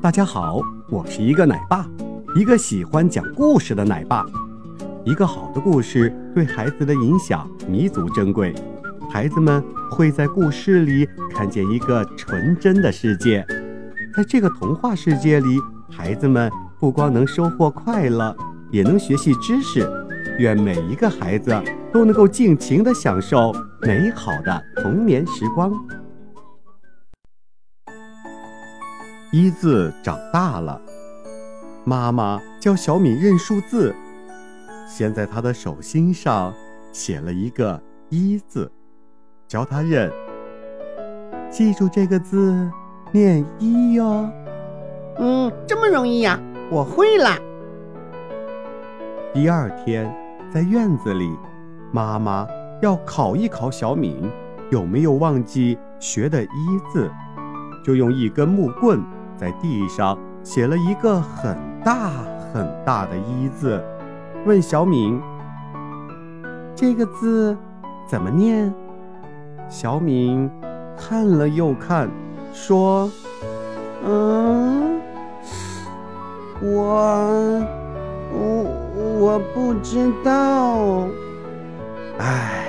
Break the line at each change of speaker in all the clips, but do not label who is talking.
大家好，我是一个奶爸，一个喜欢讲故事的奶爸。一个好的故事对孩子的影响弥足珍贵，孩子们会在故事里看见一个纯真的世界。在这个童话世界里，孩子们不光能收获快乐，也能学习知识。愿每一个孩子都能够尽情地享受美好的童年时光。一字长大了，妈妈教小敏认数字，先在她的手心上写了一个一字，教她认。记住这个字，念一哟。
嗯，这么容易呀，我会了。
第二天。在院子里，妈妈要考一考小敏有没有忘记学的“一”字，就用一根木棍在地上写了一个很大很大的“一”字，问小敏：“这个字怎么念？”小敏看了又看，说：“
嗯，我，我。”我不知道。
唉，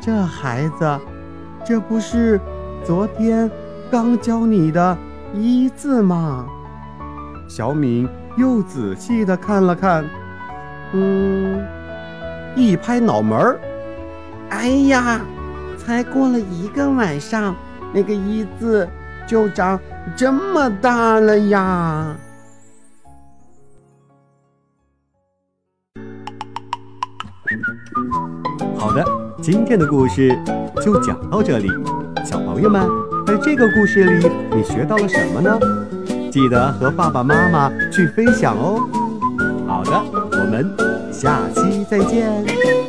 这孩子，这不是昨天刚教你的一字吗？小敏又仔细的看了看，嗯，一拍脑门儿，
哎呀，才过了一个晚上，那个一字就长这么大了呀！
好的，今天的故事就讲到这里。小朋友们，在这个故事里，你学到了什么呢？记得和爸爸妈妈去分享哦。好的，我们下期再见。